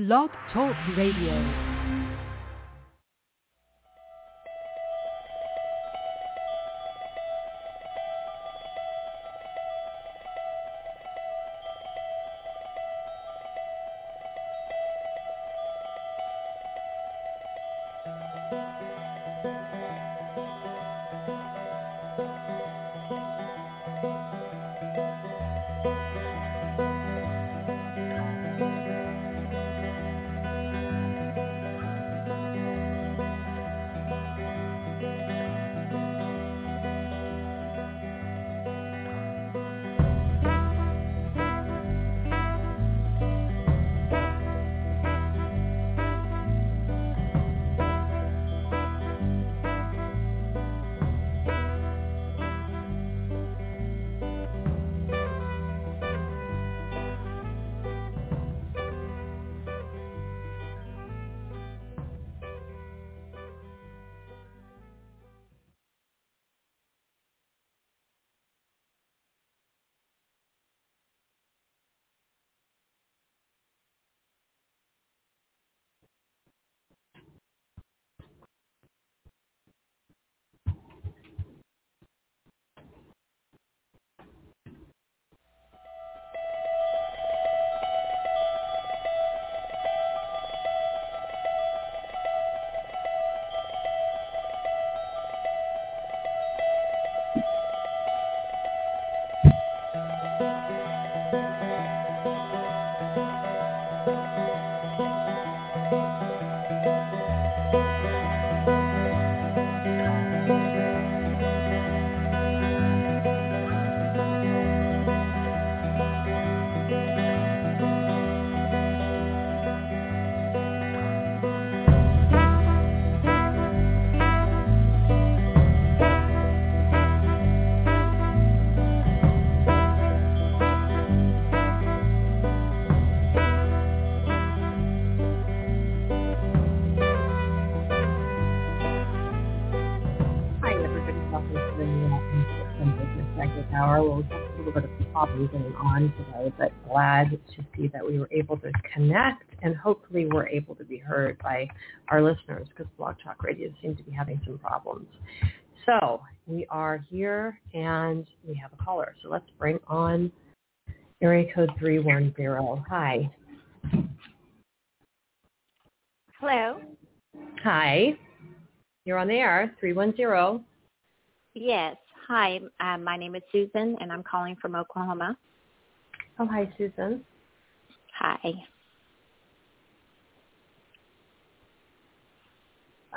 Blog Talk Radio. Going on today, but glad to see that we were able to connect and hopefully we're able to be heard by our listeners because Blog Talk Radio seems to be having some problems. So we are here and we have a caller. So let's bring on area code 310. Hi. Hello. Hi. You're on the air, 310. Yes. Hi. Um, my name is Susan, and I'm calling from Oklahoma. Oh, hi, Susan. Hi.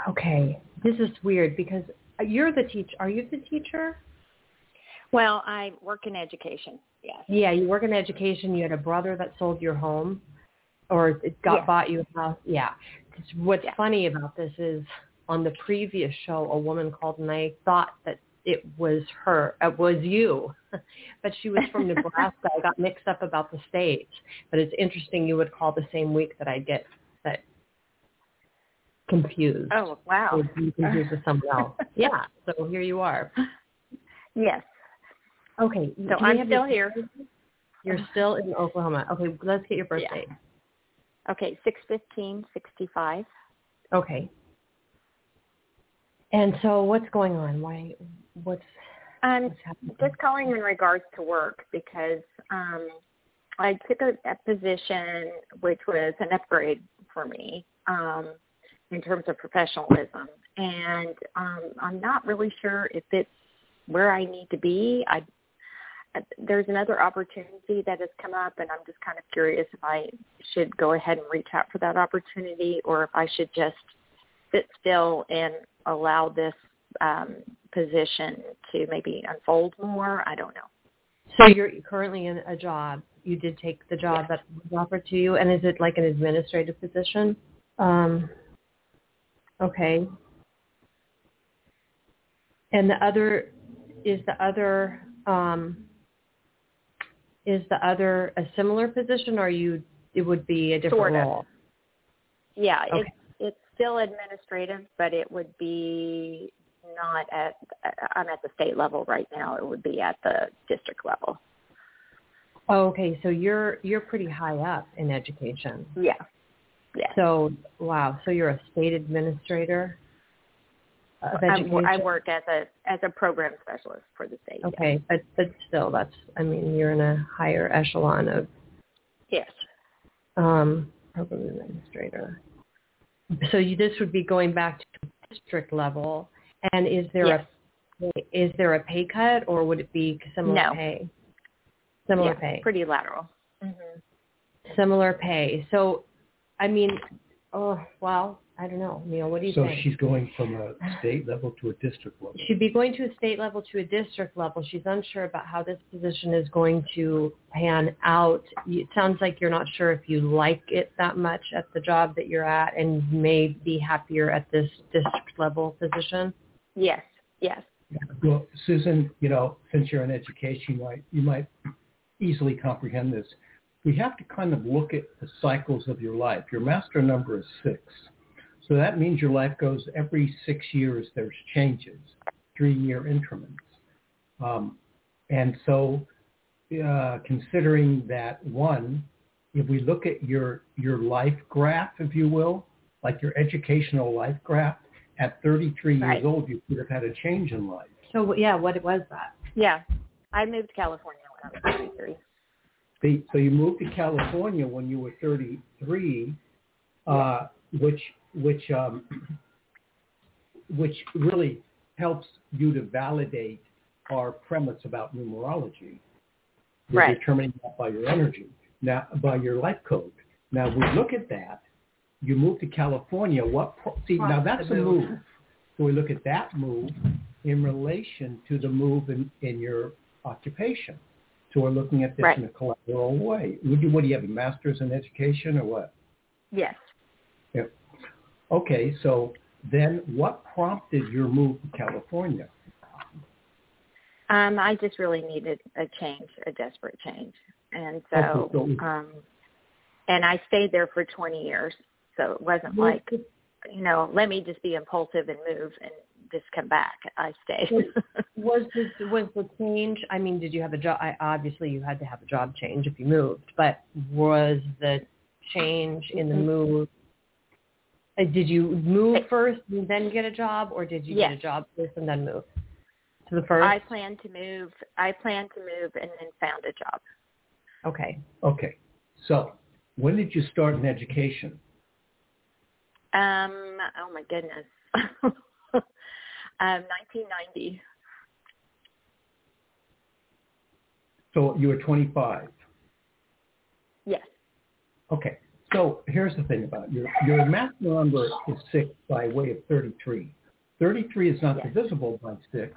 Okay. This is weird because you're the teacher. Are you the teacher? Well, I work in education. Yes. Yeah, you work in education. You had a brother that sold your home or it got Yeah. bought you a house. Yeah. What's Yeah. funny about this is on the previous show, a woman called and I thought that it was her, it was you, but she was from Nebraska. I got mixed up about the states, but it's interesting you would call the same week that I get that confused. Oh, wow. You confused with someone else. Yeah. So here you are. Yes. Okay. So I'm still here. You're uh-huh. still in Oklahoma. Okay, let's get your birth Yeah. Okay, six fifteen sixty five. Okay. And so what's going on? Why what's I'm what's happening? just calling in regards to work because um, I took a, a position which was an upgrade for me um, in terms of professionalism, and um, I'm not really sure if it's where I need to be. I there's another opportunity that has come up, and I'm just kind of curious if I should go ahead and reach out for that opportunity, or if I should just sit still and allow this um, position to maybe unfold more. I don't know. So you're currently in a job. You did take the job that was offered to you and is it like an administrative position? Um okay. And the other is the other um is the other a similar position or you it would be a different Sort of. role? Yeah, Okay. it's still administrative, but it would be not at. I'm at the state level right now. It would be at the district level. Oh, okay, so you're you're pretty high up in education. Yeah. Yes. So wow. So you're a state administrator. Of I, education? I work as a as a program specialist for the state. Okay, but but still, that's I mean, you're in a higher echelon of Yes. um, program administrator. So you, this would be going back to district level. And is there Yes. a is there a pay cut or would it be similar No. pay? Similar yeah, pay. Pretty lateral. hmm Similar pay. So, I mean, oh well, I don't know, Neil. What do you So think? So she's going from a state level to a district level. She'd be going to a state level to a district level. She's unsure about how this position is going to pan out. It sounds like you're not sure if you like it that much at the job that you're at and may be happier at this district level position. Yes. Yes. Well, Susan, you know, since you're in education, you might, you might easily comprehend this. We have to kind of look at the cycles of your life. Your master number is six. So that means your life goes every six years, there's changes, three-year increments. Um, and so uh, considering that, one, if we look at your, your life graph, if you will, like your educational life graph, at 33 Right. years old, you could have had a change in life. So yeah, what was that? Yeah. I moved to California when I was 33. The- So you moved to California when you were 33, uh, which which um, which really helps you to validate our premise about numerology. You're Right. determining that by your energy, now by your life code. Now we look at that. You move to California. What? Pro- see, now that's a move? move. So we look at that move in relation to the move in, in your occupation. So we're looking at this Right. in a collateral way. Would you, what do you have, a master's in education or what? Yes. Yep. Okay, so then what prompted your move to California? Um, I just really needed a change, a desperate change. And so, Okay, so- um, and I stayed there for 20 years. So it wasn't like, you know, let me just be impulsive and move and just come back. I stayed. Was this was the change? I mean, did you have a job? I, obviously, you had to have a job change if you moved, but was the change in the move? Uh, Did you move first and then get a job, or did you Yes. get a job first and then move to the first? I plan to move. I plan to move and then found a job. okay, Okay, so when did you start in education? Um, oh my goodness. um, 1990. So you were 25. Yes. Okay, so here's the thing about your your number is six by way of 33. 33 is not Yes. divisible by six,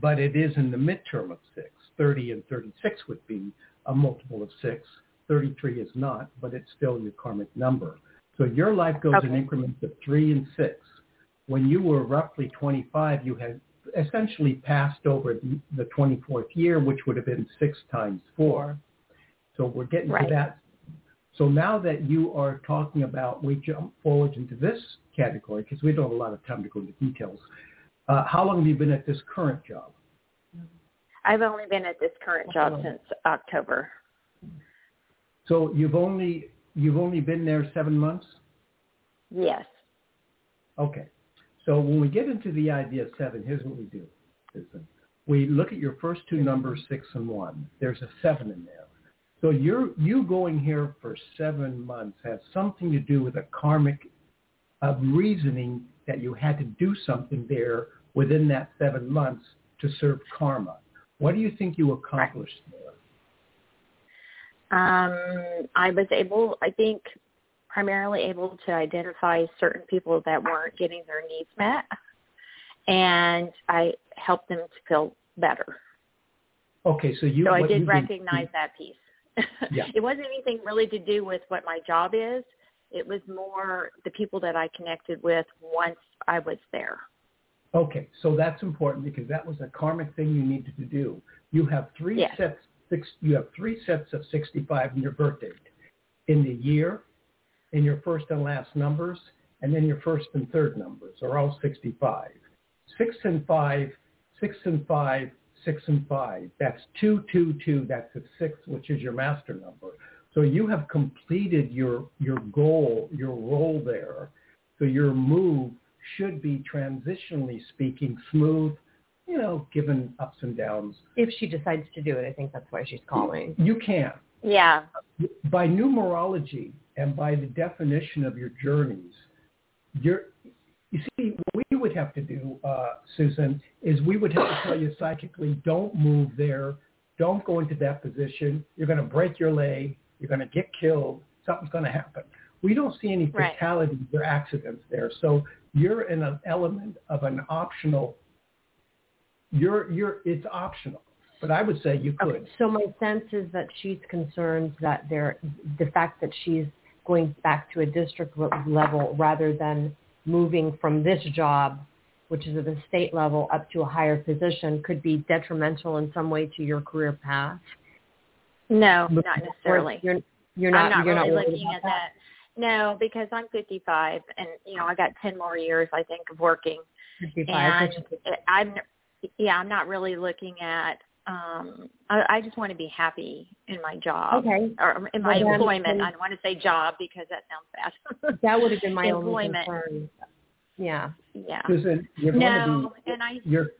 but it is in the midterm of six. 30 and 36 would be a multiple of six. 33 is not, but it's still your karmic number. So your life goes in increments of three and six. When you were roughly 25, you had essentially passed over the, the 24th year, which would have been six times four. So we're getting Right. to that. So now that you are talking about, we jump forward into this category because we don't have a lot of time to go into details. Uh, how long have you been at this current job? I've only been at this current job Okay. since October. So you've only you've only been there seven months. Yes. Okay. So when we get into the idea of seven, here's what we do. We look at your first two numbers, six and one. There's a seven in there. So you're, you going here for seven months has something to do with a karmic of reasoning that you had to do something there within that seven months to serve karma. What do you think you accomplished there? Um, I was able, I think, primarily able to identify certain people that weren't getting their needs met, and I helped them to feel better. Okay, so you. so I did recognize that piece. Yeah. it wasn't anything really to do with what my job is. It was more the people that I connected with once I was there. Okay, so that's important because that was a karmic thing you needed to do. You have three Yes. sets six you have three sets of 65 in your birth date. In the year, in your first and last numbers, and then your first and third numbers are all 65. 6 and 5, 6 and 5, 6 and 5. That's 222, that's a 6, which is your master number. So you have completed your your goal, your role there. So your move should be transitionally speaking smooth, you know, given ups and downs. If she decides to do it, I think that's why she's calling. You can. Yeah. By numerology and by the definition of your journeys, you're you see, what we would have to do, uh, Susan, is we would have to tell you psychically, don't move there, don't go into that position. You're going to break your leg. You're going to get killed. Something's going to happen. We don't see any Right. fatalities or accidents there. So you're in an element of an optional. You're you're it's optional, but I would say you could. Okay, so my sense is that she's concerned that there, the fact that she's going back to a district level rather than moving from this job, which is at the state level, up to a higher position, could be detrimental in some way to your career path. No, not necessarily. You're you're not I'm not you're really not looking at that. No, because I'm 55, and you know I got 10 more years, I think, of working. 55, and which is- it- I'm, yeah, I'm not really looking at. Um I, I just want to be happy in my job Okay. or in my Well, employment. then- I don't want to say job because that sounds bad. that would have been my only Employment. concern. Yeah. yeah. Susan, you're going No, to be. and I You're.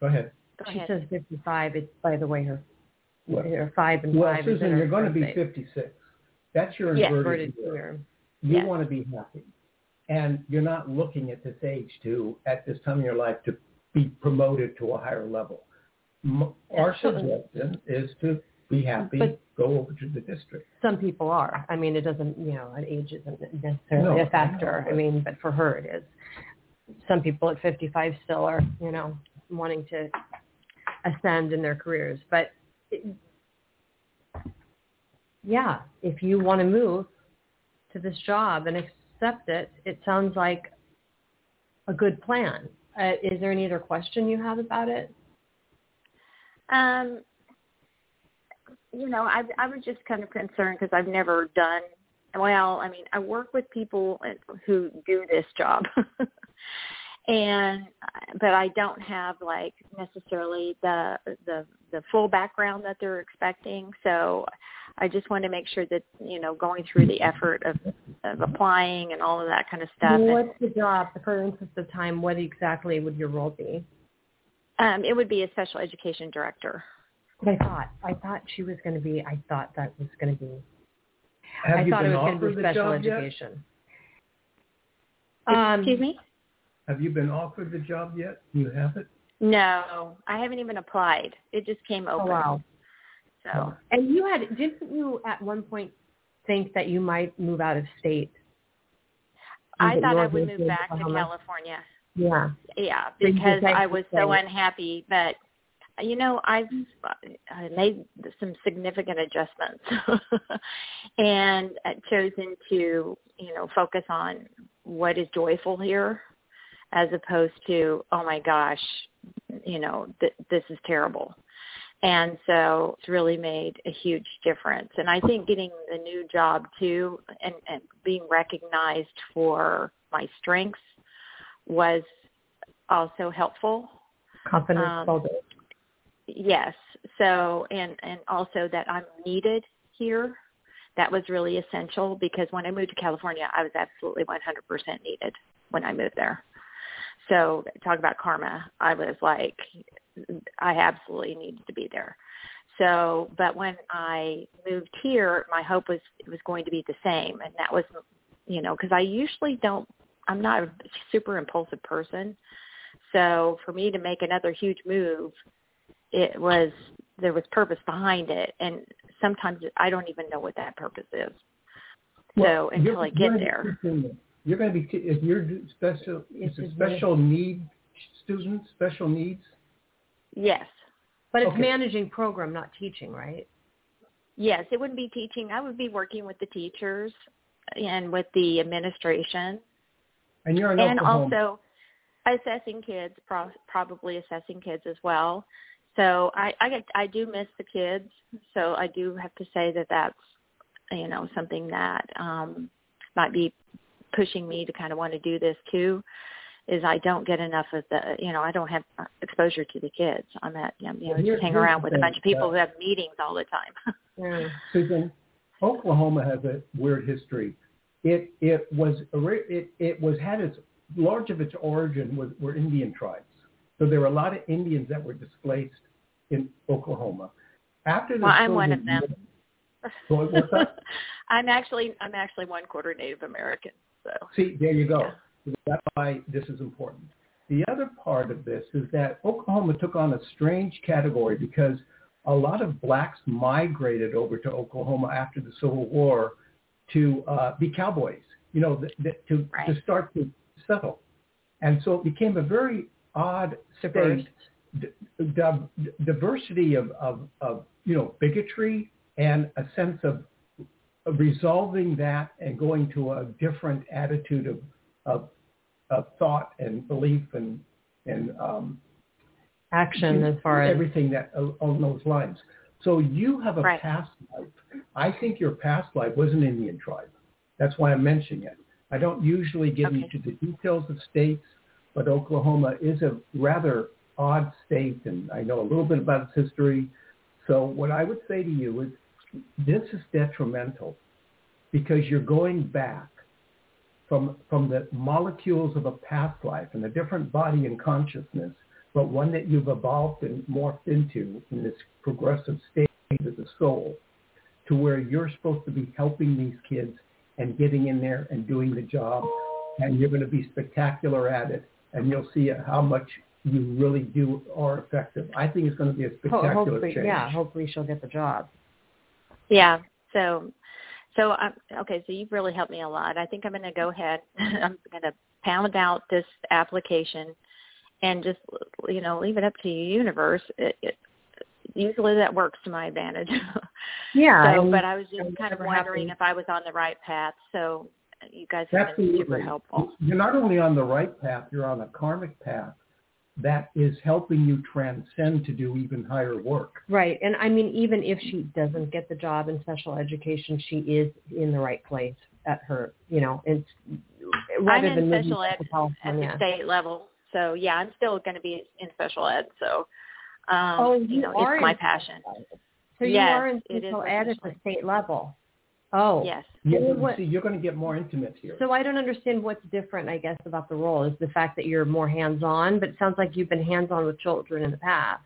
Go ahead. go She ahead. says 55. It's by the way her, What? her five and Well, five. is in Susan, you're going to be 56. That's your Yes. inverted Inverted year. year. You Yes. want to be happy. And you're not looking at this age to, at this time in your life, to be promoted to a higher level. Our suggestion is to be happy, But- go over to the district. Some people are. I mean, it doesn't, you know, an age isn't necessarily No, a factor. I. I mean, but for her it is. Some people at 55 still are, you know, wanting to ascend in their careers. But it, yeah, if you want to move to this job and accept it, it sounds like a good plan. Uh, is there any other question you have about it? Um, you know, I I was just kind of concerned because I've never done. Well, I mean, I work with people who do this job, and but I don't have like necessarily the the the full background that they're expecting. So I just want to make sure that you know going through the effort of of applying and all of that kind of stuff. What's the job? For interest of time, what exactly would your role be? Um, it would be a special education director. But I thought I thought she was going to be. I thought that was going to be. Have I you thought it been was going to offered be the special job education. Um, Excuse me. Have you been offered the job yet? You haven't? No, I haven't even applied. It just came Oh wow! So And you had didn't you at one point think that you might move out of state? I thought I would move back to Oklahoma? California. Yeah. Yeah, because I was so unhappy. But you know, I've uh, made some significant adjustments and uh, chosen to you know focus on what is joyful here, as opposed to oh my gosh, you know th- this is terrible. And so it's really made a huge difference. And I think getting the new job too and, and being recognized for my strengths was also helpful. Confidence Um, building. Yes. So and and also that I'm needed here. That was really essential because when I moved to California, I was absolutely 100% needed when I moved there. So talk about karma. I was like, I absolutely needed to be there. So, but when I moved here, my hope was it was going to be the same, and that was, you know, because I usually don't. I'm not a super impulsive person, so for me to make another huge move, it was there was purpose behind it, and sometimes I don't even know what that purpose is. Well, so until you're- I get you're gonna be there, You're going to be, t- if you're special, It's a- special need students, special needs? yes, But it's okay. managing program, not teaching, right? yes, it wouldn't be teaching. I would be working with the teachers and with the administration, And you're in and Oklahoma. also assessing kids, pro- probably assessing kids as well. So I I, get, I do miss the kids. So I do have to say that that's you know something that um, might be pushing me to kind of want to do this too. Is I don't get enough of the you know I don't have exposure to the kids. I'm at you know Well, just hang around with a bunch of people uh, who have meetings all the time. Yeah. Susan, Oklahoma has a weird history. It it was it it was had its large of its origin was, were Indian tribes. So there were a lot of Indians that were displaced in Oklahoma. After the well, I'm one of them. War. I'm actually I'm actually one quarter Native American. So See, there you go. Yeah. That's why this is important. The other part of this is that Oklahoma took on a strange category because a lot of blacks migrated over to Oklahoma after the Civil War to uh, be cowboys, you know, th- th- to, Right. to start to settle. And so it became a very odd state, d- d- diversity of, of, of, you know, bigotry and a sense of of resolving that and going to a different attitude of, of, of thought and belief and, and um, Action as far as everything that on those lines. So you have a Right. past life. I think your past life was an Indian tribe. That's why I'm mentioning it. I don't usually get Okay. into the details of states, but Oklahoma is a rather odd state, and I know a little bit about its history. So what I would say to you is this is detrimental because you're going back from from the molecules of a past life and a different body and consciousness, but one that you've evolved and morphed into in this progressive state of the soul, to where you're supposed to be helping these kids and getting in there and doing the job, and you're going to be spectacular at it, and you'll see how much you really do are effective. I think it's going to be a spectacular hopefully, change. yeah, hopefully she'll get the job. Yeah. So, so I'm okay. So you've really helped me a lot. I think I'm going to go ahead. I'm going to pound out this application, and just you know leave it up to the universe. It, it, usually that works to my advantage. Yeah, so, but I was just kind of wondering happens- if I was on the right path. So you guys have been super helpful. You're not only on the right path, you're on a karmic path that is helping you transcend to do even higher work. Right. And I mean, even if she doesn't get the job in special education, she is in the right place at her, you know, it's rather I'm than in moving special to ed at the California. state level. So yeah, I'm still going to be in special ed. So um, oh, you, you know, are it's my passion. So you Yes, are in it is special ed at the state level. Oh. Yes. Yeah, Well, but what- see, you're going to get more intimate here. So I don't understand what's different, I guess, about the role is the fact that you're more hands-on, but it sounds like you've been hands-on with children in the past.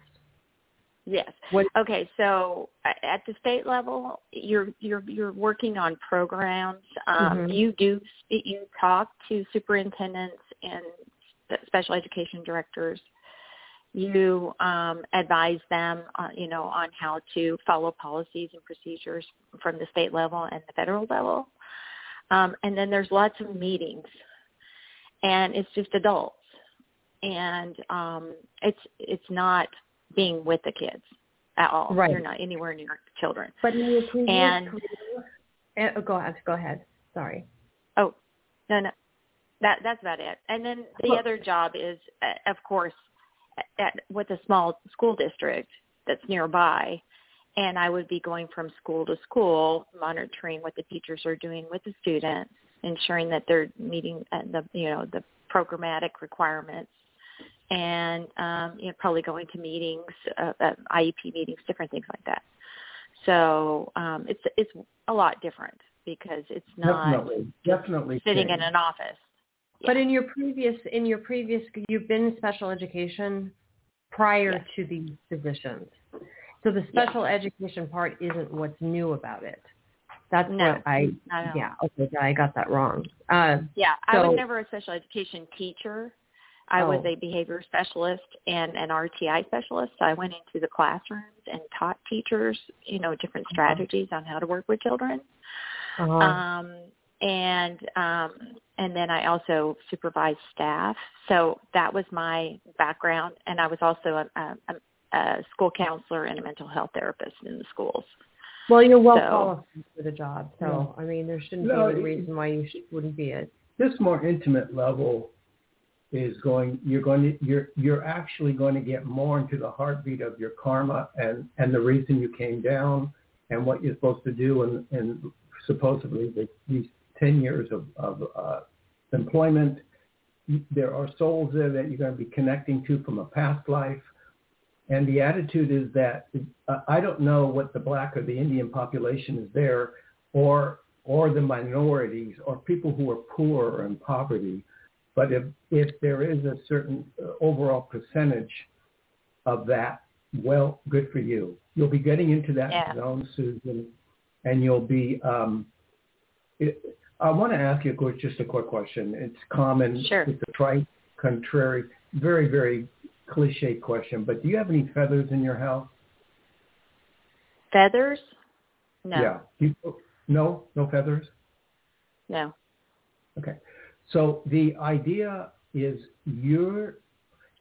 Yes. What- Okay, so at the state level, you're you're you're working on programs. Um, Mhm. You do you talk to superintendents and spe- special education directors. You um, advise them, uh, you know, on how to follow policies and procedures from the state level and the federal level. Um, and then there's lots of meetings, and it's just adults, and um, it's it's not being with the kids at all. Right. You're not anywhere near children. But in your previous And- career, uh, go ahead, go ahead. Sorry. Oh, no, no. That that's about it. And then the Well- other job is, uh, of course, at, with a small school district that's nearby, and I would be going from school to school, monitoring what the teachers are doing with the students, ensuring that they're meeting uh, the you know the programmatic requirements, and um, you know probably going to meetings, uh, uh, IEP meetings, different things like that. So um, it's it's a lot different because it's not definitely, definitely sitting change. in an office. But in your previous, in your previous, you've been in special education prior Yes. to these positions. So the special education part isn't what's new about it. That's No, what I, not at all. yeah, okay, I got that wrong. Uh, Yeah, I was never a special education teacher. I was Oh. a behavior specialist and an RTI specialist. So I went into the classrooms and taught teachers, you know, different Uh-huh. strategies on how to work with children. uh, Um, and um, and then I also supervised staff. So that was my background, and I was also a, a, a school counselor and a mental health therapist in the schools. well, you're well so- qualified for the job. So, I mean, there shouldn't No, be any reason why you sh- wouldn't be it. this more intimate level is going you're going to you're you're actually going to get more into the heartbeat of your karma and and the reason you came down and what you're supposed to do and and supposedly the, these 10 years of of uh, employment there are souls there that you're going to be connecting to from a past life and the attitude is that uh, I don't know what the black or the Indian population is there or or the minorities or people who are poor or in poverty. But if if there is a certain uh, overall percentage of that, well, good for you. You'll be getting into that Yeah. zone, Susan, and you'll be. Um, it, I want to ask you just a quick question. It's common. Sure. It's a trite, contrary, very, very cliche question. But do you have any feathers in your house? Feathers? No. Yeah. You, no, no feathers. No. Okay. So the idea is you're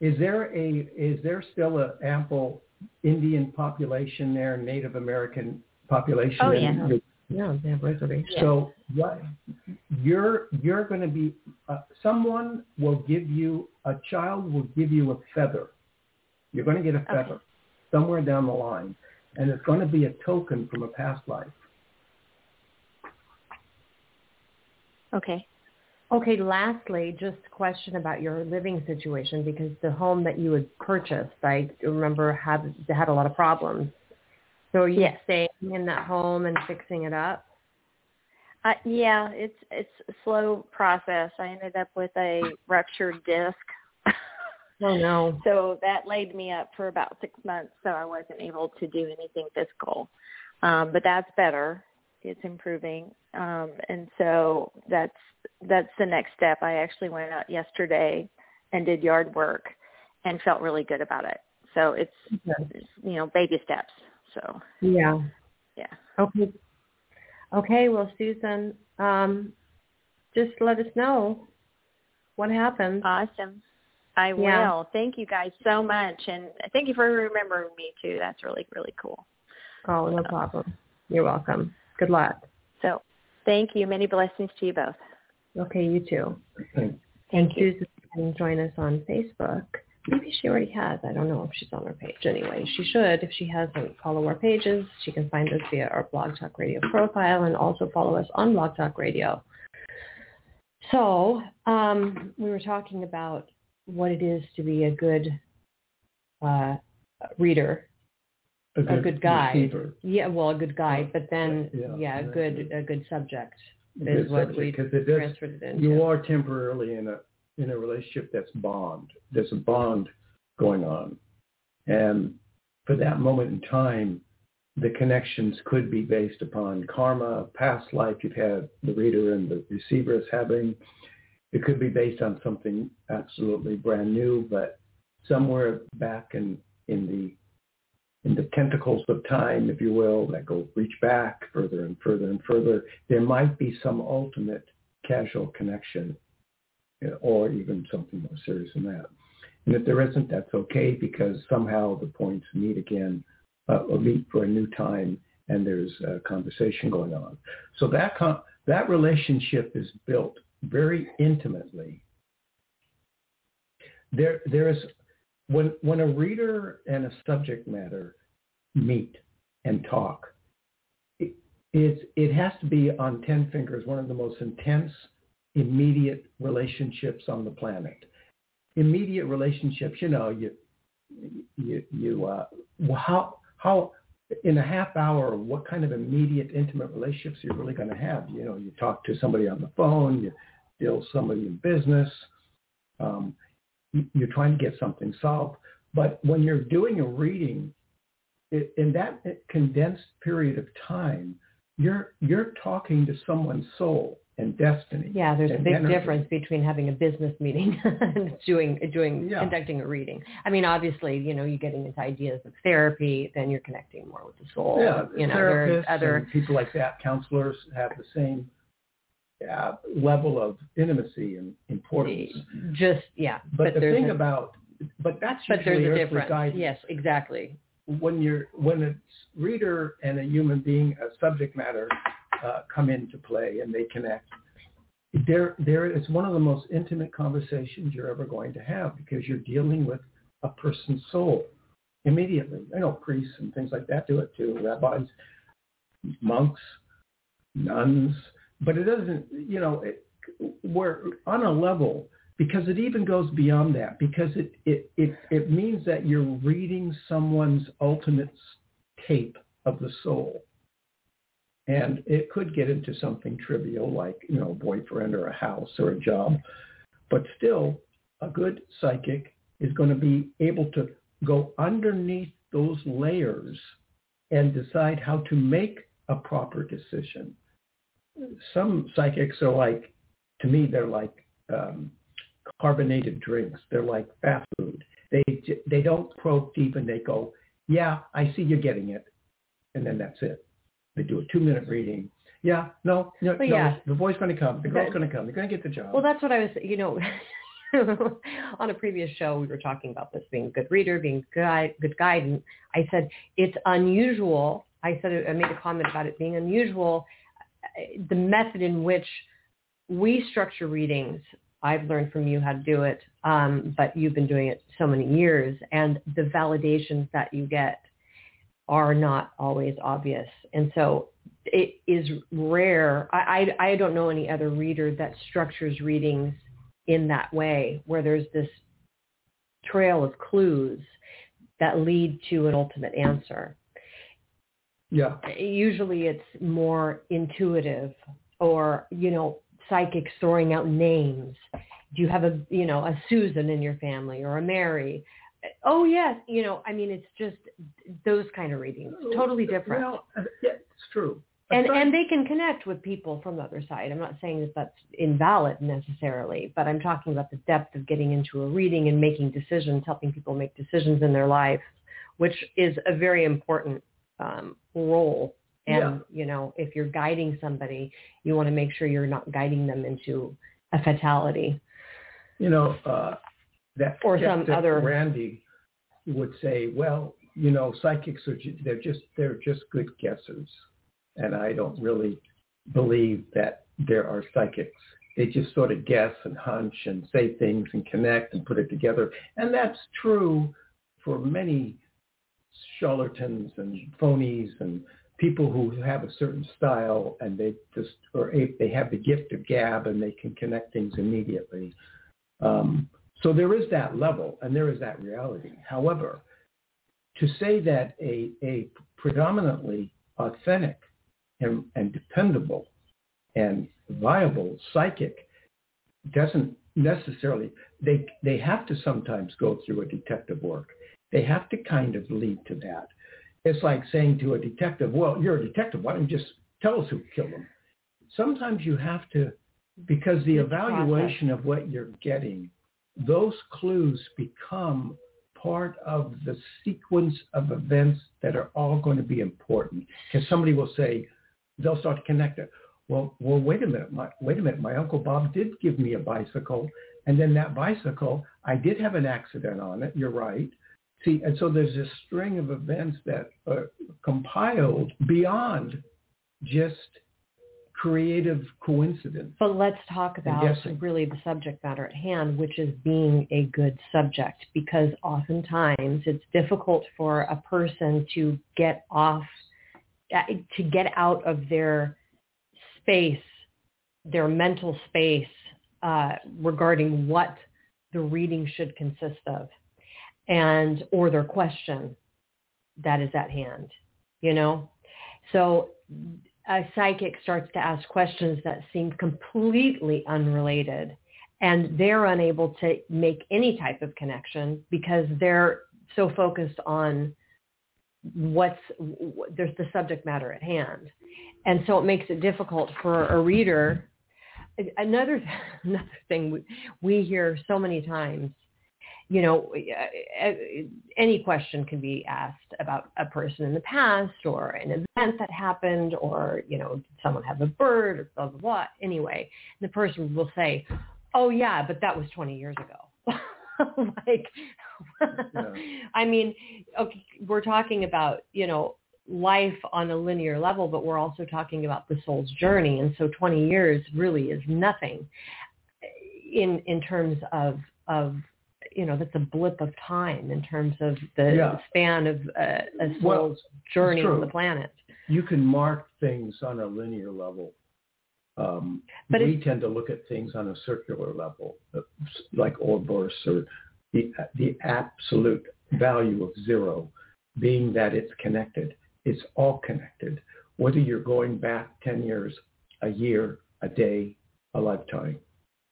is there a is there still a ample Indian population there, Native American population? Oh, in yeah. Yeah, they have reservations. So what you're you're going to be uh, someone will give you a child will give you a feather. You're going to get a Okay. feather somewhere down the line, and it's going to be a token from a past life. Okay. Okay, lastly, just a question about your living situation because the home that you had purchased, I remember had had a lot of problems. So are you Yes. staying in that home and fixing it up? Uh, yeah, it's it's a slow process. I ended up with a ruptured disc. Oh no. so that laid me up for about six months, so I wasn't able to do anything physical. Um, but that's better. It's improving. Um, and so that's that's the next step. I actually went out yesterday and did yard work and felt really good about it. So it's, it's you know, baby steps. So Yeah. Yeah. Okay. Okay, well Susan, um, just let us know what happens. Awesome. I Yeah. will. Thank you guys so much, and thank you for remembering me too. That's really really cool. Oh, no problem. You're welcome. Good luck. So, thank you. Many blessings to you both. Okay, you too. Thank And Susan can join us on Facebook. Maybe she already has. I don't know if she's on our page. Anyway, she should. If she hasn't, follow our pages. She can find us via our Blog Talk Radio profile and also follow us on Blog Talk Radio. So um, we were talking about what it is to be a good uh, reader a a good guide. receiver. Yeah, well, a good guide, but then Yeah, yeah, a good a good subject Good is what subject, we 'cause it does transferred it into. you are temporarily in a in a relationship that's bond. There's a bond going on, and for that moment in time, the connections could be based upon karma, past life you've had the reader and the receiver is having. It could be based on something absolutely brand new, but somewhere back in in the in the tentacles of time, if you will, that go reach back further and further and further, there might be some ultimate casual connection or even something more serious than that. And if there isn't, that's okay because somehow the points meet again uh, or meet for a new time and there's a conversation going on. So that con- that relationship is built very intimately. There there is when when a reader and a subject matter meet and talk, it, it has to be on ten fingers one of the most intense, immediate relationships on the planet. Immediate relationships, you know, you you you uh, how how in a half hour, what kind of immediate, intimate relationships you're really going to have? You know, you talk to somebody on the phone, you deal somebody in business. Um, you- you're trying to get something solved. But when you're doing a reading, it, in that condensed period of time, you're you're talking to someone's soul and destiny. Yeah, there's a big energy. difference between having a business meeting and doing doing Yeah. conducting a reading. I mean, obviously, you know, you're getting into ideas of therapy, then you're connecting more with the soul. Yeah, you know, therapists other and people like that, counselors have the same uh, level of intimacy and importance. just yeah. But, the thing a, about, but that's but there's a difference. guidance. Yes, exactly. When you're when a reader and a human being, a subject matter, uh, come into play and they connect, there there is one of the most intimate conversations you're ever going to have because you're dealing with a person's soul immediately. I know priests and things like that do it too, rabbis, monks, nuns, but it doesn't, you know, it, we're on a level because it even goes beyond that because it, it, it, it means that you're reading someone's ultimate tape of the soul. And it could get into something trivial like, you know, a boyfriend or a house or a job. But still, a good psychic is going to be able to go underneath those layers and decide how to make a proper decision. Some psychics are like, to me, they're like um, carbonated drinks. They're like fast food. They they don't probe deep and they go, yeah, I see you're getting it, and then that's it. They do a two minute reading. Yeah, no, no, well, no yeah. the boy's going to come. The girl's going to come. They're going to get the job. Well, that's what I was, you know, on a previous show, we were talking about this being a good reader, being good, good guide. And I said, it's unusual. I said, I made a comment about it being unusual. The method in which we structure readings, I've learned from you how to do it, um, but you've been doing it so many years. And the validations that you get are not always obvious. And so it is rare. I, I, I don't know any other reader that structures readings in that way where there's this trail of clues that lead to an ultimate answer. Yeah. Usually it's more intuitive or, you know, psychics throwing out names. Do you have a, you know, a Susan in your family or a Mary? Oh yes, you know, I mean, it's just those kind of readings, totally different. Well, yeah, it's true and and they can connect with people from the other side. I'm not saying that that's invalid necessarily, but I'm talking about the depth of getting into a reading and making decisions, helping people make decisions in their life, which is a very important um, role. And yeah. you know, if you're guiding somebody, you want to make sure you're not guiding them into a fatality. You know, uh, that or some other Randi would say, well, you know, psychics are they're just they're just good guessers and I don't really believe that there are psychics. They just sort of guess and hunch and say things and connect and put it together. And that's true for many charlatans and phonies and people who have a certain style and they just or they have the gift of gab and they can connect things immediately. Um, so there is that level and there is that reality. However, to say that a, a predominantly authentic and, and dependable and viable psychic doesn't necessarily they they have to sometimes go through a detective work. They have to kind of lead to that. It's like saying to a detective well you're a detective. Why don't you just tell us who killed them sometimes you have to because the evaluation of what you're getting those clues become part of the sequence of events that are all going to be important because somebody will say they'll start to connect it. Well, well, wait a minute. My, wait a minute. My uncle Bob did give me a bicycle, and then that bicycle, I did have an accident on it. You're right. See, and so there's this string of events that are compiled beyond just creative coincidence. But let's talk about really the subject matter at hand, which is being a good subject, because oftentimes it's difficult for a person to get off to get out of their space, their mental space uh, regarding what the reading should consist of and or their question that is at hand, you know? So a psychic starts to ask questions that seem completely unrelated and they're unable to make any type of connection because they're so focused on what's there's the subject matter at hand. And so it makes it difficult for a reader. Another another thing we, we hear so many times you know uh, uh, any question can be asked about a person in the past or an event that happened or you know did someone have a bird or blah blah blah anyway the person will say oh yeah but that was 20 years ago like yeah. I mean, okay, we're talking about, you know, life on a linear level, but we're also talking about the soul's journey. And so 20 years really is nothing in, in terms of, of, you know, that's a blip of time in terms of the yeah. span of uh, a soul's well, journey on the planet. You can mark things on a linear level. Um, but we tend to look at things on a circular level, like Ouroboros or the, the absolute value of zero being that it's connected. It's all connected. whether you're going back 10 years, a year, a day, a lifetime,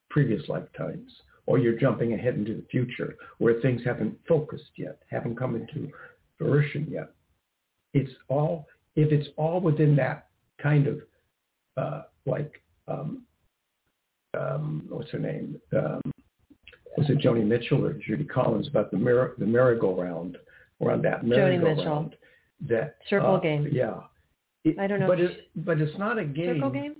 previous lifetimes, or you're jumping ahead into the future where things haven't focused yet, haven't come into fruition yet. It's all, if it's all within that kind of uh, like, um, um, what's her name? Um, was it Joni Mitchell or Judy Collins about the merry, the merry-go-round around that merry-go-round? That circle uh, game. Yeah. It, I don't know. But it, but it's not a game. Circle game.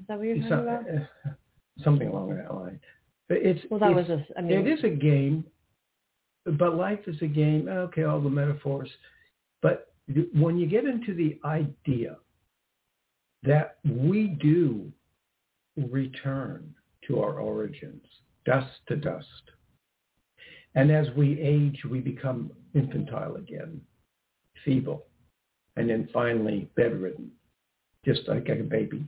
Is that what you're talking not, about? Uh, something along that line. It's well, that it's, was a. I mean, it is a game, but life is a game. Okay, all the metaphors, but when you get into the idea that we do return to our origins, dust to dust. And as we age, we become infantile again, feeble, and then finally bedridden, just like a baby.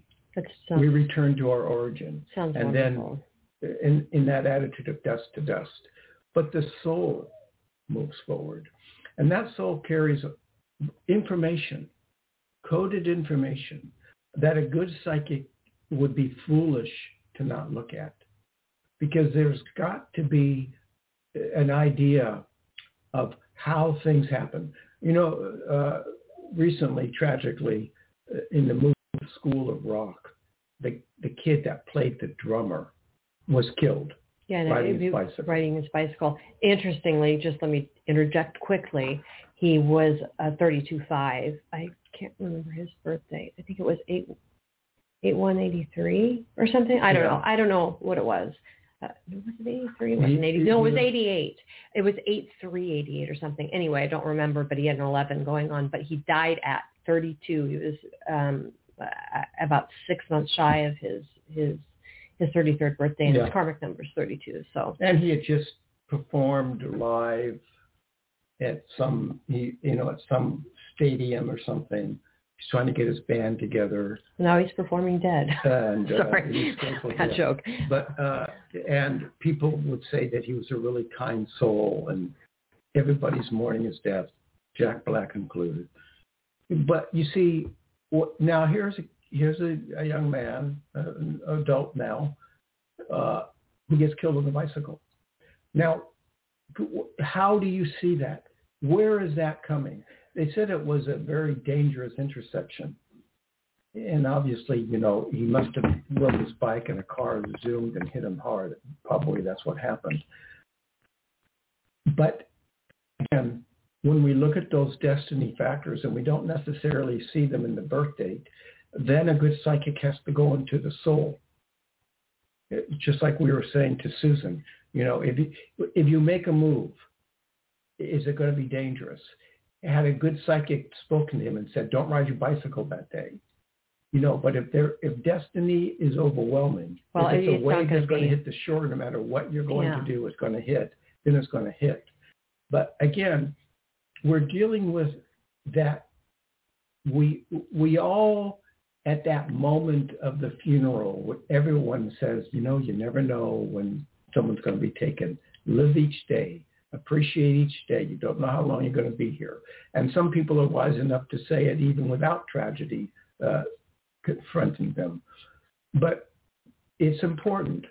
Sounds, we return to our origin. Sounds and wonderful. then in, in that attitude of dust to dust. But the soul moves forward. And that soul carries information, coded information, that a good psychic would be foolish to not look at because there's got to be an idea of how things happen. You know, uh, recently, tragically, uh, in the movie School of Rock, the the kid that played the drummer was killed. Yeah, no, riding his bicycle. Riding his bicycle. Interestingly, just let me interject quickly. He was a 32.5. I can't remember his birthday. I think it was eight eight one eighty three or something. I don't yeah. know. I don't know what it was. Uh, was it 83? Wasn't 80. No, it was 88. It was 8388 or something. Anyway, I don't remember, but he had an 11 going on. But he died at 32. He was um, uh, about six months shy of his his his 33rd birthday, and yeah. his karmic number is 32. So. And he had just performed live at some, he, you know, at some stadium or something He's trying to get his band together. Now he's performing dead. And, uh, Sorry, bad joke. But uh, and people would say that he was a really kind soul, and everybody's mourning his death, Jack Black included. But you see, what, now here's a here's a, a young man, an adult now, uh, who gets killed on a bicycle. Now, how do you see that? Where is that coming? they said it was a very dangerous intersection. And obviously, you know, he must have rode his bike and a car zoomed and hit him hard. Probably that's what happened. But again, when we look at those destiny factors and we don't necessarily see them in the birth date, then a good psychic has to go into the soul. just like we were saying to Susan, you know, if you, if you make a move, is it going to be dangerous? had a good psychic spoken to him and said, "Don't ride your bicycle that day." You know, but if there, if destiny is overwhelming, well, if it's, it's a wave that's going to hit the shore, no matter what you're going yeah. to do, it's going to hit. Then it's going to hit. But again, we're dealing with that. We we all at that moment of the funeral, everyone says, you know, you never know when someone's going to be taken. Live each day Appreciate each day. You don't know how long you're going to be here. And some people are wise enough to say it even without tragedy uh, confronting them. But it's important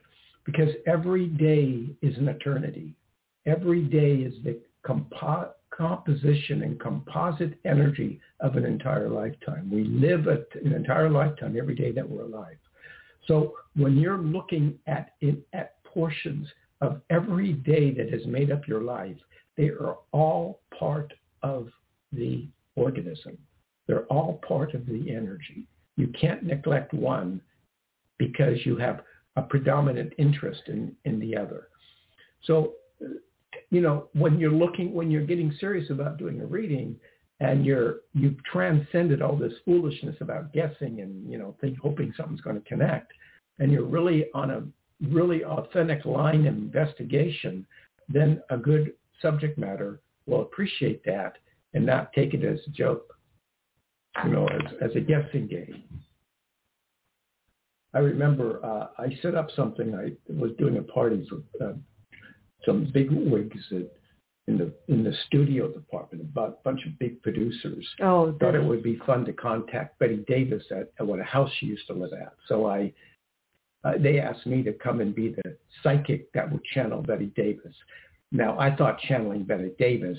because every day is an eternity. Every day is the compo- composition and composite energy of an entire lifetime. We live a, an entire lifetime every day that we're alive. So when you're looking at, in, at portions of every day that has made up your life, they are all part of the organism. They're all part of the energy. You can't neglect one because you have a predominant interest in, in the other. So, you know, when you're looking, when you're getting serious about doing a reading and you're, you've transcended all this foolishness about guessing and, you know, think, hoping something's going to connect, and you're really on a really authentic line of investigation, then a good subject matter will appreciate that and not take it as a joke, you know, as, as a guessing game. I remember uh, I set up something. I was doing a party uh, some big wigs at in the in the studio department, a bunch of big producers. Oh, thought it would be fun to contact Bette Davis at, at what a house she used to live at. So I, uh, they asked me to come and be the psychic that would channel Bette Davis. Now I thought channeling Bette Davis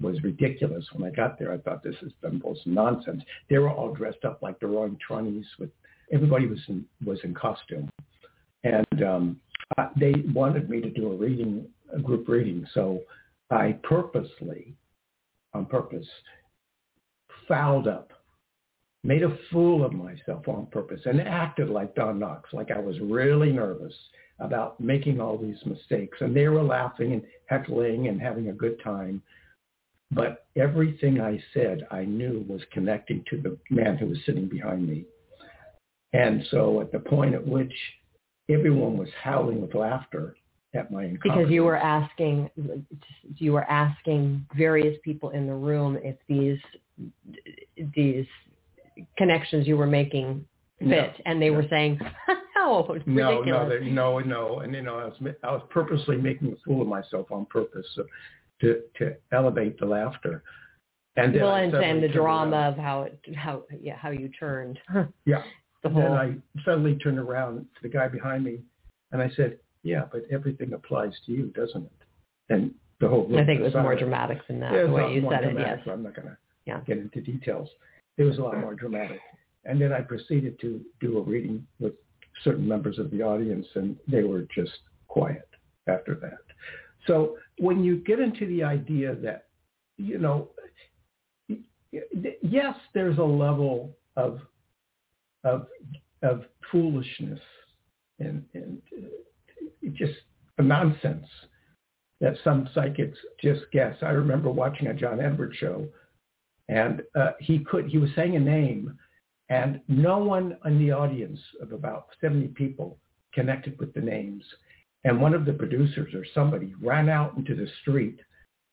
was ridiculous when I got there. I thought this is the most nonsense. They were all dressed up like the Roaring Twenties with everybody was in was in costume, and um, uh, they wanted me to do a reading, group reading. So I purposely, on purpose, fouled up, made a fool of myself on purpose, and acted like Don Knotts, like I was really nervous about making all these mistakes. And they were laughing and heckling and having a good time. But everything I said, I knew was connecting to the man who was sitting behind me. And so at the point at which everyone was howling with laughter at my because you were asking you were asking various people in the room if these these connections you were making fit no, and they no. were saying no no no they, no no and you know I was I was purposely making a fool of myself on purpose so, to to elevate the laughter and well and, and the drama around. of how it how yeah how you turned yeah the whole. Then I suddenly turned around to the guy behind me, and I said, "Yeah, but everything applies to you, doesn't it?" And the whole. I think it was more dramatic than that. Yeah, the way you said dramatic, it, yes. I'm not going to yeah. get into details. It was a lot more dramatic. And then I proceeded to do a reading with certain members of the audience, and they were just quiet after that. So when you get into the idea that, you know, yes, there's a level of of of foolishness and and uh, just nonsense that some psychics just guess. I remember watching a John Edwards show, and uh, he could he was saying a name, and no one in the audience of about seventy people connected with the names. And one of the producers or somebody ran out into the street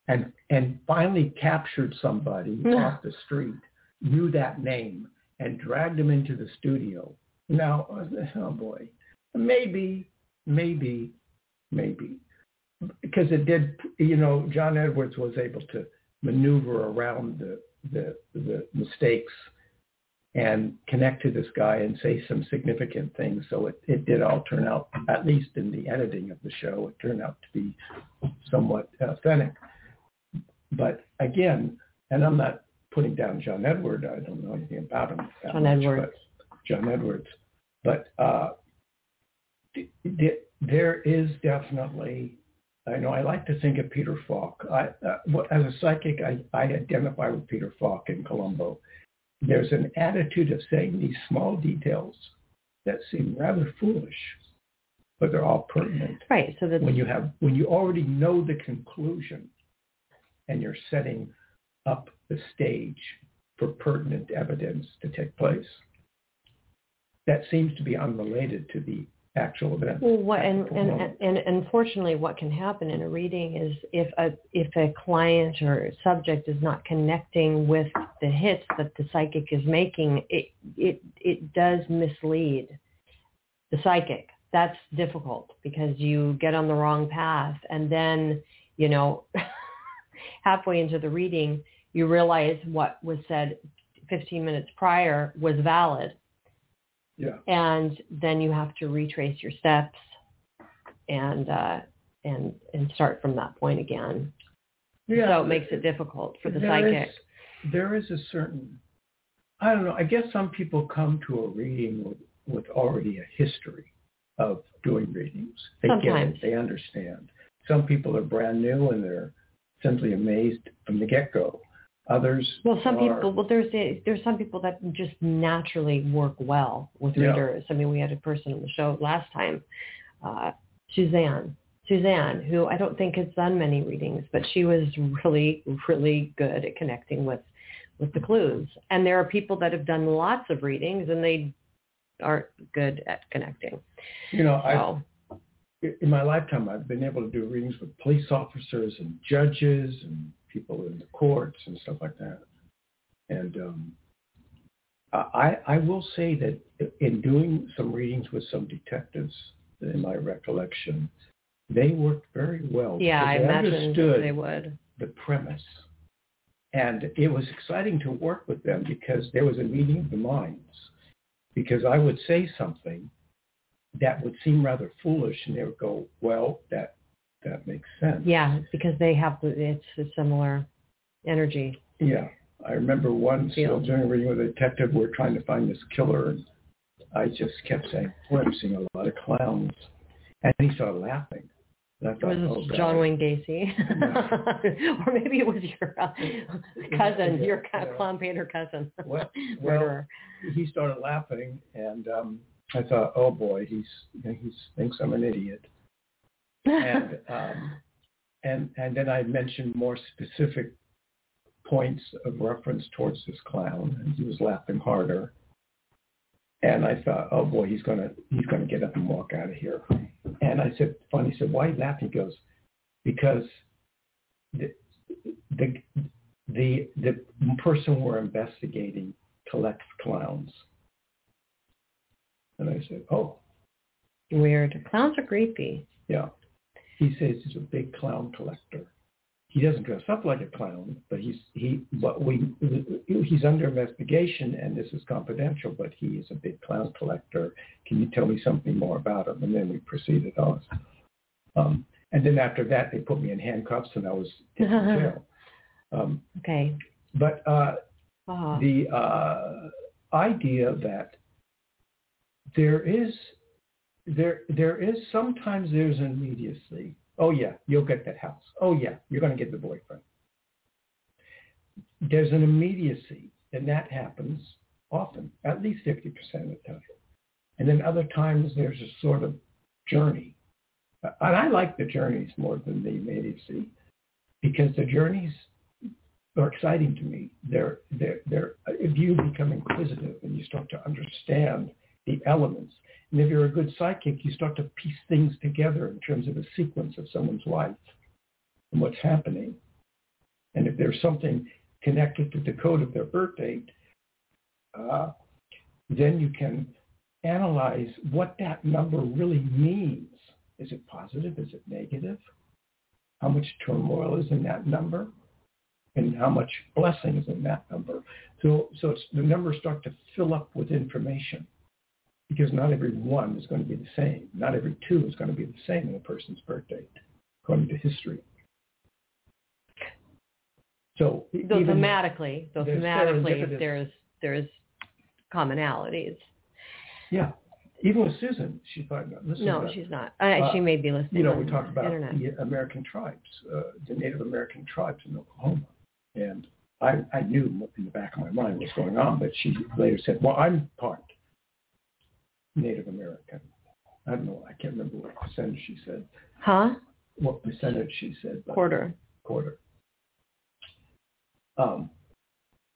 and and finally captured somebody off the street, knew that name, and dragged him into the studio. Now, oh boy, maybe, maybe, maybe, because it did. You know, John Edwards was able to maneuver around the the, the mistakes and connect to this guy and say some significant things. So it, it did all turn out, at least in the editing of the show, it turned out to be somewhat authentic. But again, and I'm not putting down John Edward. I don't know anything about him. John much, Edwards. John Edwards. But uh, there is definitely, I know I like to think of Peter Falk. I, uh, as a psychic, I, I identify with Peter Falk in Columbo. There's an attitude of saying these small details that seem rather foolish, but they're all pertinent. Right. So that when you have when you already know the conclusion, and you're setting up the stage for pertinent evidence to take place. That seems to be unrelated to the actual event. Well, what, and, and, and unfortunately, what can happen in a reading is if a if a client or subject is not connecting with the hits that the psychic is making, it it it does mislead the psychic. That's difficult because you get on the wrong path, and then you know halfway into the reading you realize what was said 15 minutes prior was valid. Yeah. And then you have to retrace your steps and uh, and and start from that point again. Yeah. So it makes it difficult for the there psychic. Is, there is a certain I don't know, I guess some people come to a reading with, with already a history of doing readings. They Sometimes. get it, they understand. Some people are brand new and they're simply amazed from the get-go. Others. Well, some are, people. Well, there's there's some people that just naturally work well with yeah. readers. I mean, we had a person on the show last time, uh, Suzanne. Suzanne, who I don't think has done many readings, but she was really, really good at connecting with with the clues. And there are people that have done lots of readings and they aren't good at connecting. You know, so. I in my lifetime I've been able to do readings with police officers and judges and people in the courts and stuff like that. And um, I, I will say that in doing some readings with some detectives, in my recollection, they worked very well. Yeah, I imagine understood, they would. the premise. And it was exciting to work with them because there was a meeting of the minds. Because I would say something that would seem rather foolish, and they would go, "Well, that that makes sense." Yeah, because they have the, it's a similar energy. Yeah, I remember once Feel. during a reading with a detective, we are trying to find this killer, and I just kept saying, "Boy, I'm seeing a lot of clowns," and he started laughing. And I It was "Oh, God." John Wayne Gacy, or maybe it was your uh, cousin, your Yeah. clown painter cousin, Well, well, he started laughing, and um, I thought, "Oh boy, he's he thinks I'm an idiot." And um, and and then I mentioned more specific points of reference towards this clown, and he was laughing harder. And I thought, oh boy, he's gonna he's gonna get up and walk out of here. And I said, funny, he said, why are you laughing? He goes, because the the the the person we're investigating collects clowns. And I said, oh, Weird. Clowns are creepy. yeah. He says he's a big clown collector. He doesn't dress up like a clown, but he's he but we he's under investigation and this is confidential, but he is a big clown collector. Can you tell me something more about him? And then we proceeded on. Um, and then after that they put me in handcuffs and I was in jail. Um, Okay. but uh, Oh. the uh, idea that there is there there is sometimes there's an immediacy. Oh yeah, you'll get that house. Oh yeah, you're going to get the boyfriend. There's an immediacy, and that happens often, at least 50% of the time. And then other times there's a sort of journey. And I like the journeys more than the immediacy because the journeys are exciting to me. They're, they're, they're, if you become inquisitive and you start to understand the elements, and if you're a good psychic, you start to piece things together in terms of a sequence of someone's life and what's happening. And if there's something connected to the code of their birth date, uh, then you can analyze what that number really means. Is it positive? Is it negative? How much turmoil is in that number? and how much blessing is in that number. So, so the numbers start to fill up with information because not every one is going to be the same. Not every two is going to be the same in a person's birth date, according to history. So Though thematically, though there's thematically, there's there's commonalities. yeah, even with Susan, she thought, listening. No, she's not. I, uh, she may be listening. you know, we talked about internet. the American tribes, uh, the Native American tribes in Oklahoma. And I, I knew in the back of my mind what's going on, but she later said, well, I'm part Native American. I don't know. I can't remember what percentage she said. Huh? What percentage she said. Quarter. Quarter. Um,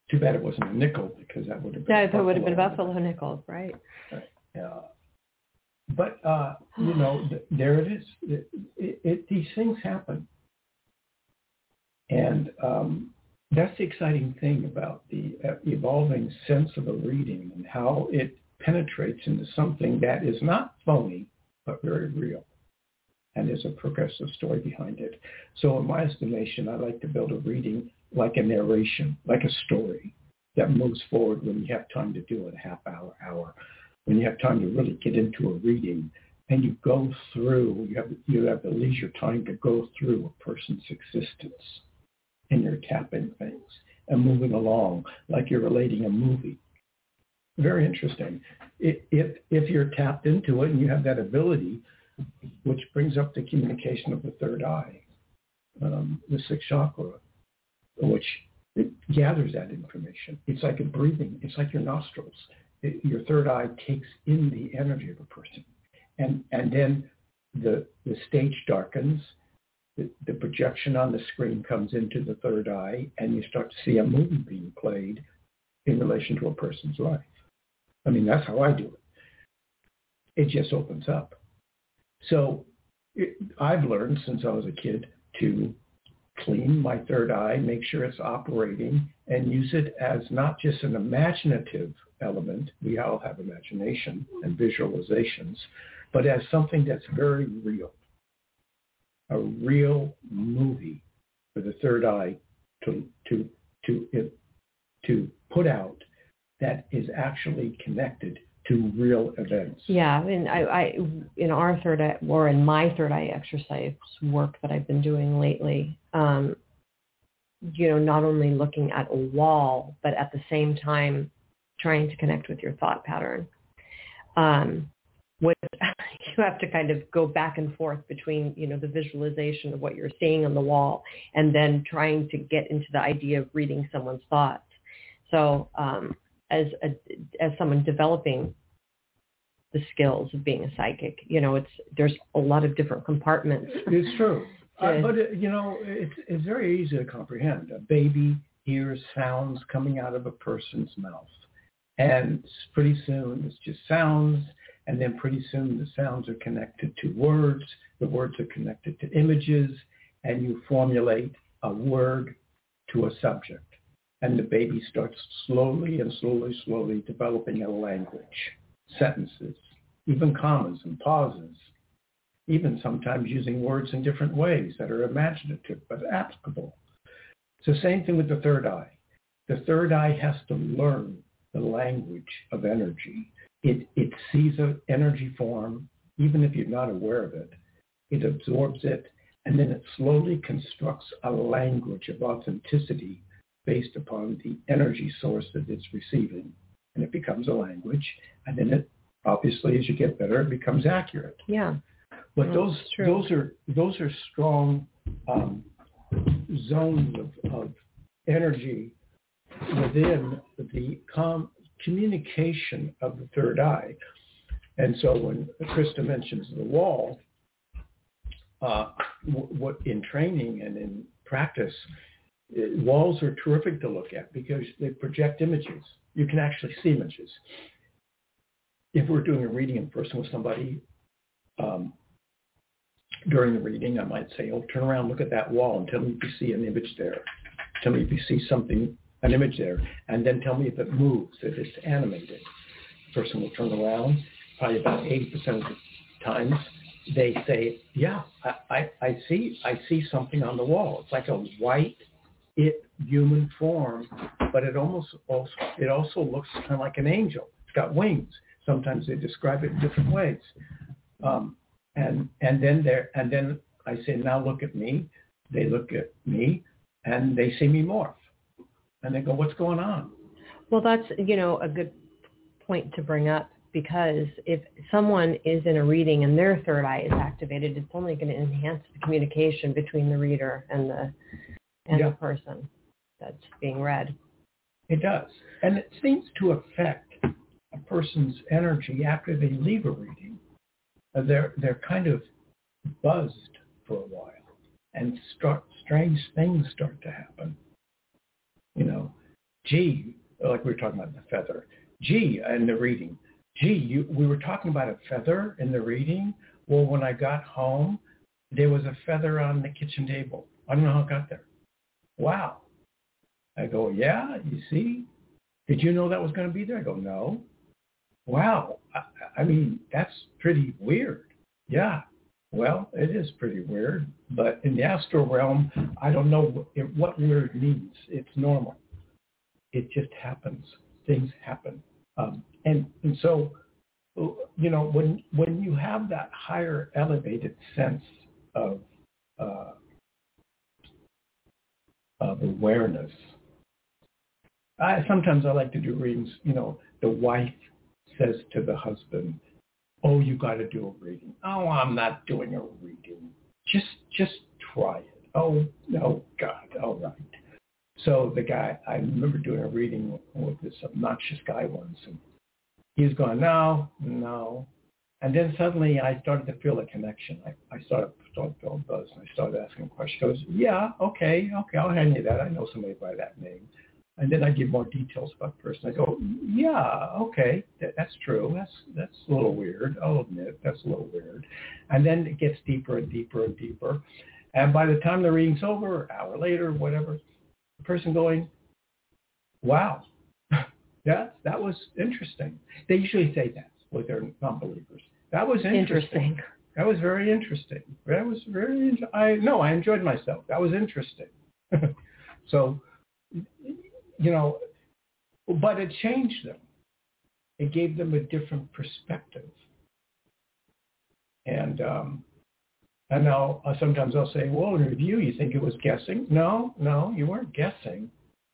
too bad it wasn't a nickel because that would have been. That would have been Buffalo. Buffalo Nichols, right? Uh, but uh, you know, th- there it is. It, it, it, these things happen, and um, that's the exciting thing about the uh, evolving sense of a reading and how it penetrates into something that is not phony but very real, and there's a progressive story behind it. So, in my estimation, I like to build a reading like a narration, like a story that moves forward when you have time to do it, a half hour, hour when you have time to really get into a reading and you go through, you have, you have the leisure time to go through a person's existence and you're tapping things and moving along like you're relating a movie. Very interesting. If, if, you're tapped into it and you have that ability, which brings up the communication of the third eye, um, the sixth chakra, which it gathers that information. It's like a breathing. It's like your nostrils it- your third eye takes in the energy of a person. And, and then the, the stage darkens, the, the projection on the screen comes into the third eye, and you start to see a movie being played in relation to a person's life. I mean, that's how I do it. It just opens up. So it, I've learned since I was a kid to clean my third eye, make sure it's operating, and use it as not just an imaginative element. We all have imagination and visualizations, but as something that's very real, a real movie for the third eye to to to to put out that is actually connected to real events. Yeah, and I, I in our third eye or in my third eye exercise work that I've been doing lately, um, you know, not only looking at a wall, but at the same time trying to connect with your thought pattern. Um, what you have to kind of go back and forth between, you know, the visualization of what you're seeing on the wall and then trying to get into the idea of reading someone's thoughts. So um, as a, as someone developing the skills of being a psychic, you know, it's there's a lot of different compartments. It's true. Uh, but, it, you know, it's, it's very easy to comprehend. A baby hears sounds coming out of a person's mouth. And pretty soon it's just sounds. And then pretty soon the sounds are connected to words. The words are connected to images. And you formulate a word to a subject. And the baby starts slowly and slowly, slowly developing a language, sentences, even commas and pauses even sometimes using words in different ways that are imaginative but applicable. It's the same thing with the third eye. The third eye has to learn the language of energy. It, it sees an energy form, even if you're not aware of it. It absorbs it, and then it slowly constructs a language of authenticity based upon the energy source that it's receiving. And it becomes a language, and then it, obviously, as you get better, it becomes accurate. Yeah. But those those are those are strong um, zones of, of energy within the com- communication of the third eye. And so when Krista mentions the wall, uh, what in training and in practice, walls are terrific to look at because they project images. You can actually see images. If we're doing a reading in person with somebody, um, during the reading, I might say, oh, turn around, look at that wall and tell me if you see an image there. Tell me if you see something, an image there, and then tell me if it moves, if it's animated. The person will turn around. Probably about 80% of the times, they say, yeah, I, I, I see, I see something on the wall. It's like a white, it human form, but it almost also, it also looks kind of like an angel. It's got wings. Sometimes they describe it in different ways. Um, and and then there and then I say, now look at me. They look at me, and they see me morph, and they go, what's going on? Well, that's you know a good point to bring up because if someone is in a reading and their third eye is activated, it's only going to enhance the communication between the reader and the and yeah. the person that's being read. It does, and it seems to affect a person's energy after they leave a reading uh, they're they're kind of buzzed for a while, and start, strange things start to happen. You know, gee, like we were talking about the feather. Gee, in the reading. Gee, you, we were talking about a feather in the reading. Well, when I got home, there was a feather on the kitchen table. I don't know how it got there. Wow. I go, yeah, you see? Did you know that was going to be there? I go, no wow, I, I mean, that's pretty weird. Yeah, well, it is pretty weird, but in the astral realm, I don't know what, weird means. It's normal. It just happens. Things happen. Um, and, and so, you know, when, when you have that higher elevated sense of, uh, of awareness, I, sometimes I like to do readings, you know, the wife says to the husband, oh, you got to do a reading. Oh, I'm not doing a reading. Just, just try it. Oh, no, God, all right. So the guy, I remember doing a reading with this obnoxious guy once, and he's going, no, no. And then suddenly I started to feel a connection. I, I started, started feeling buzz, and I started asking questions. Goes, yeah, okay, okay, I'll hand you that. I know somebody by that name. And then I give more details about the person. I go, yeah, okay, that, that's true. That's that's a little weird. I'll admit that's a little weird. And then it gets deeper and deeper and deeper. And by the time the reading's over, an hour later, whatever, the person going, wow, yeah, that was interesting. They usually say that with their non-believers. That was interesting. interesting. That was very interesting. That was very. I no, I enjoyed myself. That was interesting. so, you know, but it changed them. It gave them a different perspective. And um, and now uh, sometimes I'll say, well, in review, you think it was guessing? No, no, you weren't guessing.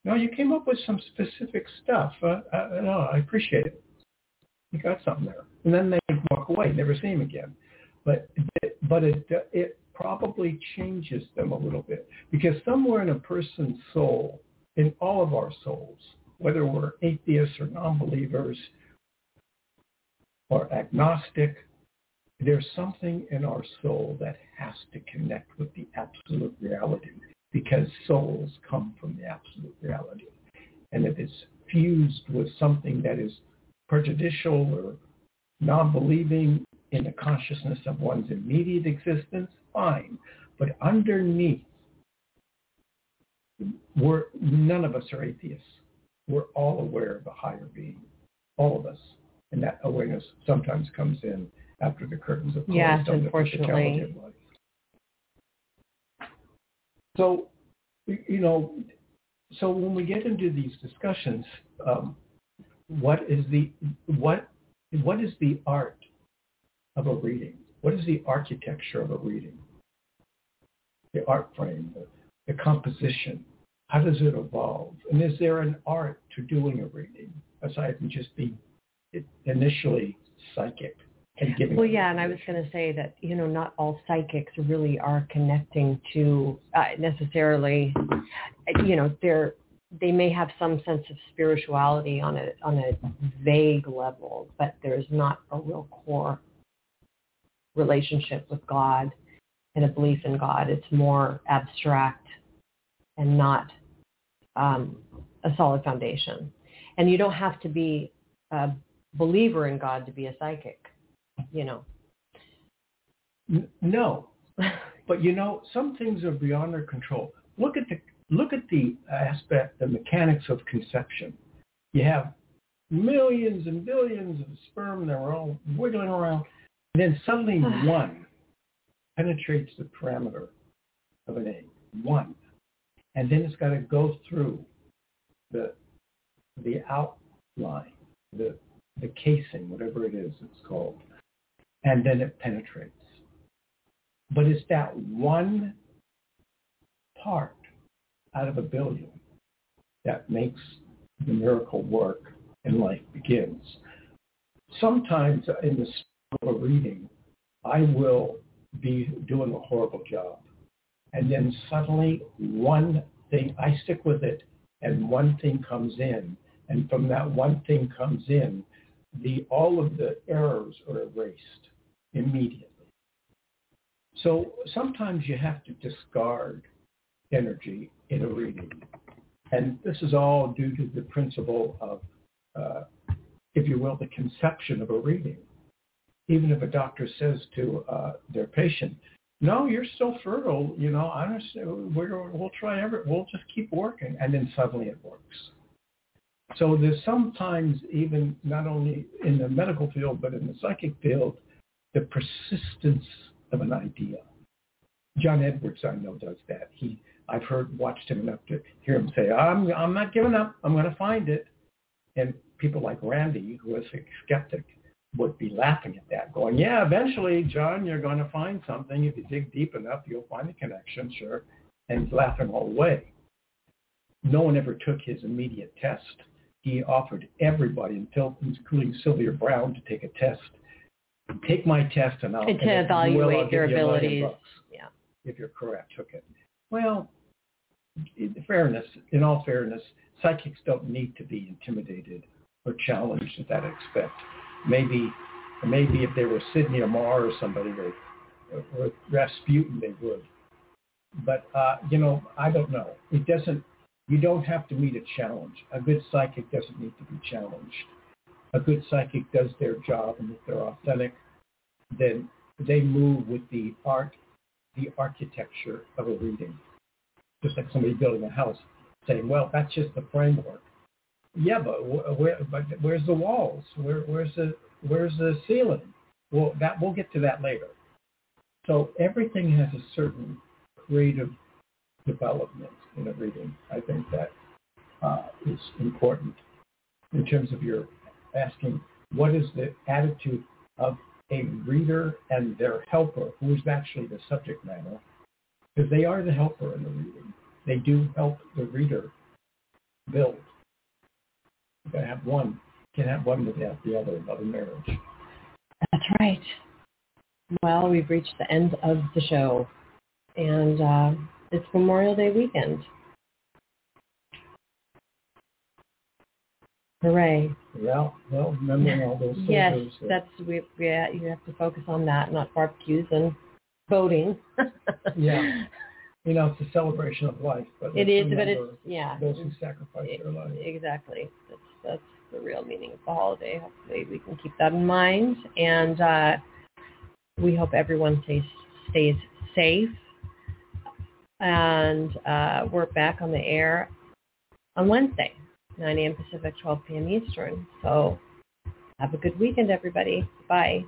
No, you came up with some specific stuff. Uh, uh, no, I appreciate it. You got something there. And then they walk away, never see him again. But but it it probably changes them a little bit because somewhere in a person's soul, in all of our souls, whether we're atheists or non-believers or agnostic, there's something in our soul that has to connect with the absolute reality because souls come from the absolute reality. And if it's fused with something that is prejudicial or non-believing in the consciousness of one's immediate existence, fine. But underneath, we're, none of us are atheists. We're all aware of a higher being, all of us. And that awareness sometimes comes in after the curtains have closed yes, on unfortunately. the life. So, you know, so when we get into these discussions, um, what is the what what is the art of a reading? What is the architecture of a reading? The art frame, the, the composition. How does it evolve? And is there an art to doing a reading aside from just being initially psychic and giving? Well, yeah, and I was going to say that you know not all psychics really are connecting to uh, necessarily. You know, they're they may have some sense of spirituality on a on a vague level, but there's not a real core relationship with God and a belief in God. It's more abstract and not um, a solid foundation. And you don't have to be a believer in God to be a psychic, you know. No, but you know, some things are beyond our control. Look at the look at the aspect, the mechanics of conception. You have millions and billions of sperm that are all wiggling around, and then suddenly one penetrates the parameter of an egg. One. And then it's got to go through the the outline, the the casing, whatever it is it's called. And then it penetrates. But it's that one part out of a billion that makes the miracle work and life begins. Sometimes in the of a reading, I will be doing a horrible job. And then suddenly one thing, I stick with it and one thing comes in. And from that one thing comes in, the, all of the errors are erased immediately. So sometimes you have to discard energy in a reading. And this is all due to the principle of, uh, if you will, the conception of a reading even if a doctor says to uh, their patient, no, you're still fertile, you know, honestly, we're, we'll try every, we'll just keep working. And then suddenly it works. So there's sometimes even not only in the medical field, but in the psychic field, the persistence of an idea. John Edwards, I know, does that. He, I've heard, watched him enough to hear him say, I'm, I'm not giving up. I'm going to find it. And people like Randi, who is a skeptic, would be laughing at that, going, yeah, eventually, John, you're going to find something. If you dig deep enough, you'll find a connection, sure. And he's laughing all the way. No one ever took his immediate test. He offered everybody, including Sylvia Browne, to take a test. Take my test and I'll and to evaluate their abilities. Yeah. If you're correct, took it. Well, in fairness, in all fairness, psychics don't need to be intimidated or challenged at that expect maybe maybe if they were Sidney Amar or somebody or, or Rasputin, they would. But uh, you know, I don't know. It doesn't. You don't have to meet a challenge. A good psychic doesn't need to be challenged. A good psychic does their job, and if they're authentic, then they move with the art, the architecture of a reading. Just like somebody building a house, saying, "Well, that's just the framework." Yeah, but where, but where's the walls? Where, where's the where's the ceiling? Well, that we'll get to that later. So everything has a certain creative development in a reading. I think that uh, is important in terms of your asking what is the attitude of a reader and their helper, who is actually the subject matter, because they are the helper in the reading. They do help the reader build. You gotta have one. You can't have one without the other, another marriage. That's right. Well, we've reached the end of the show, and uh, it's Memorial Day weekend. Hooray! Yeah, well, remembering all those. Yes, that's we. Yeah, you have to focus on that, not barbecues and voting. Yeah. you know, it's a celebration of life, but it is, but it's yeah. those who sacrificed their lives. Exactly. That's that's the real meaning of the holiday. Hopefully, we can keep that in mind, and uh, we hope everyone stays stays safe. And uh, we're back on the air on Wednesday, 9 a.m. Pacific, 12 p.m. Eastern. So have a good weekend, everybody. Bye.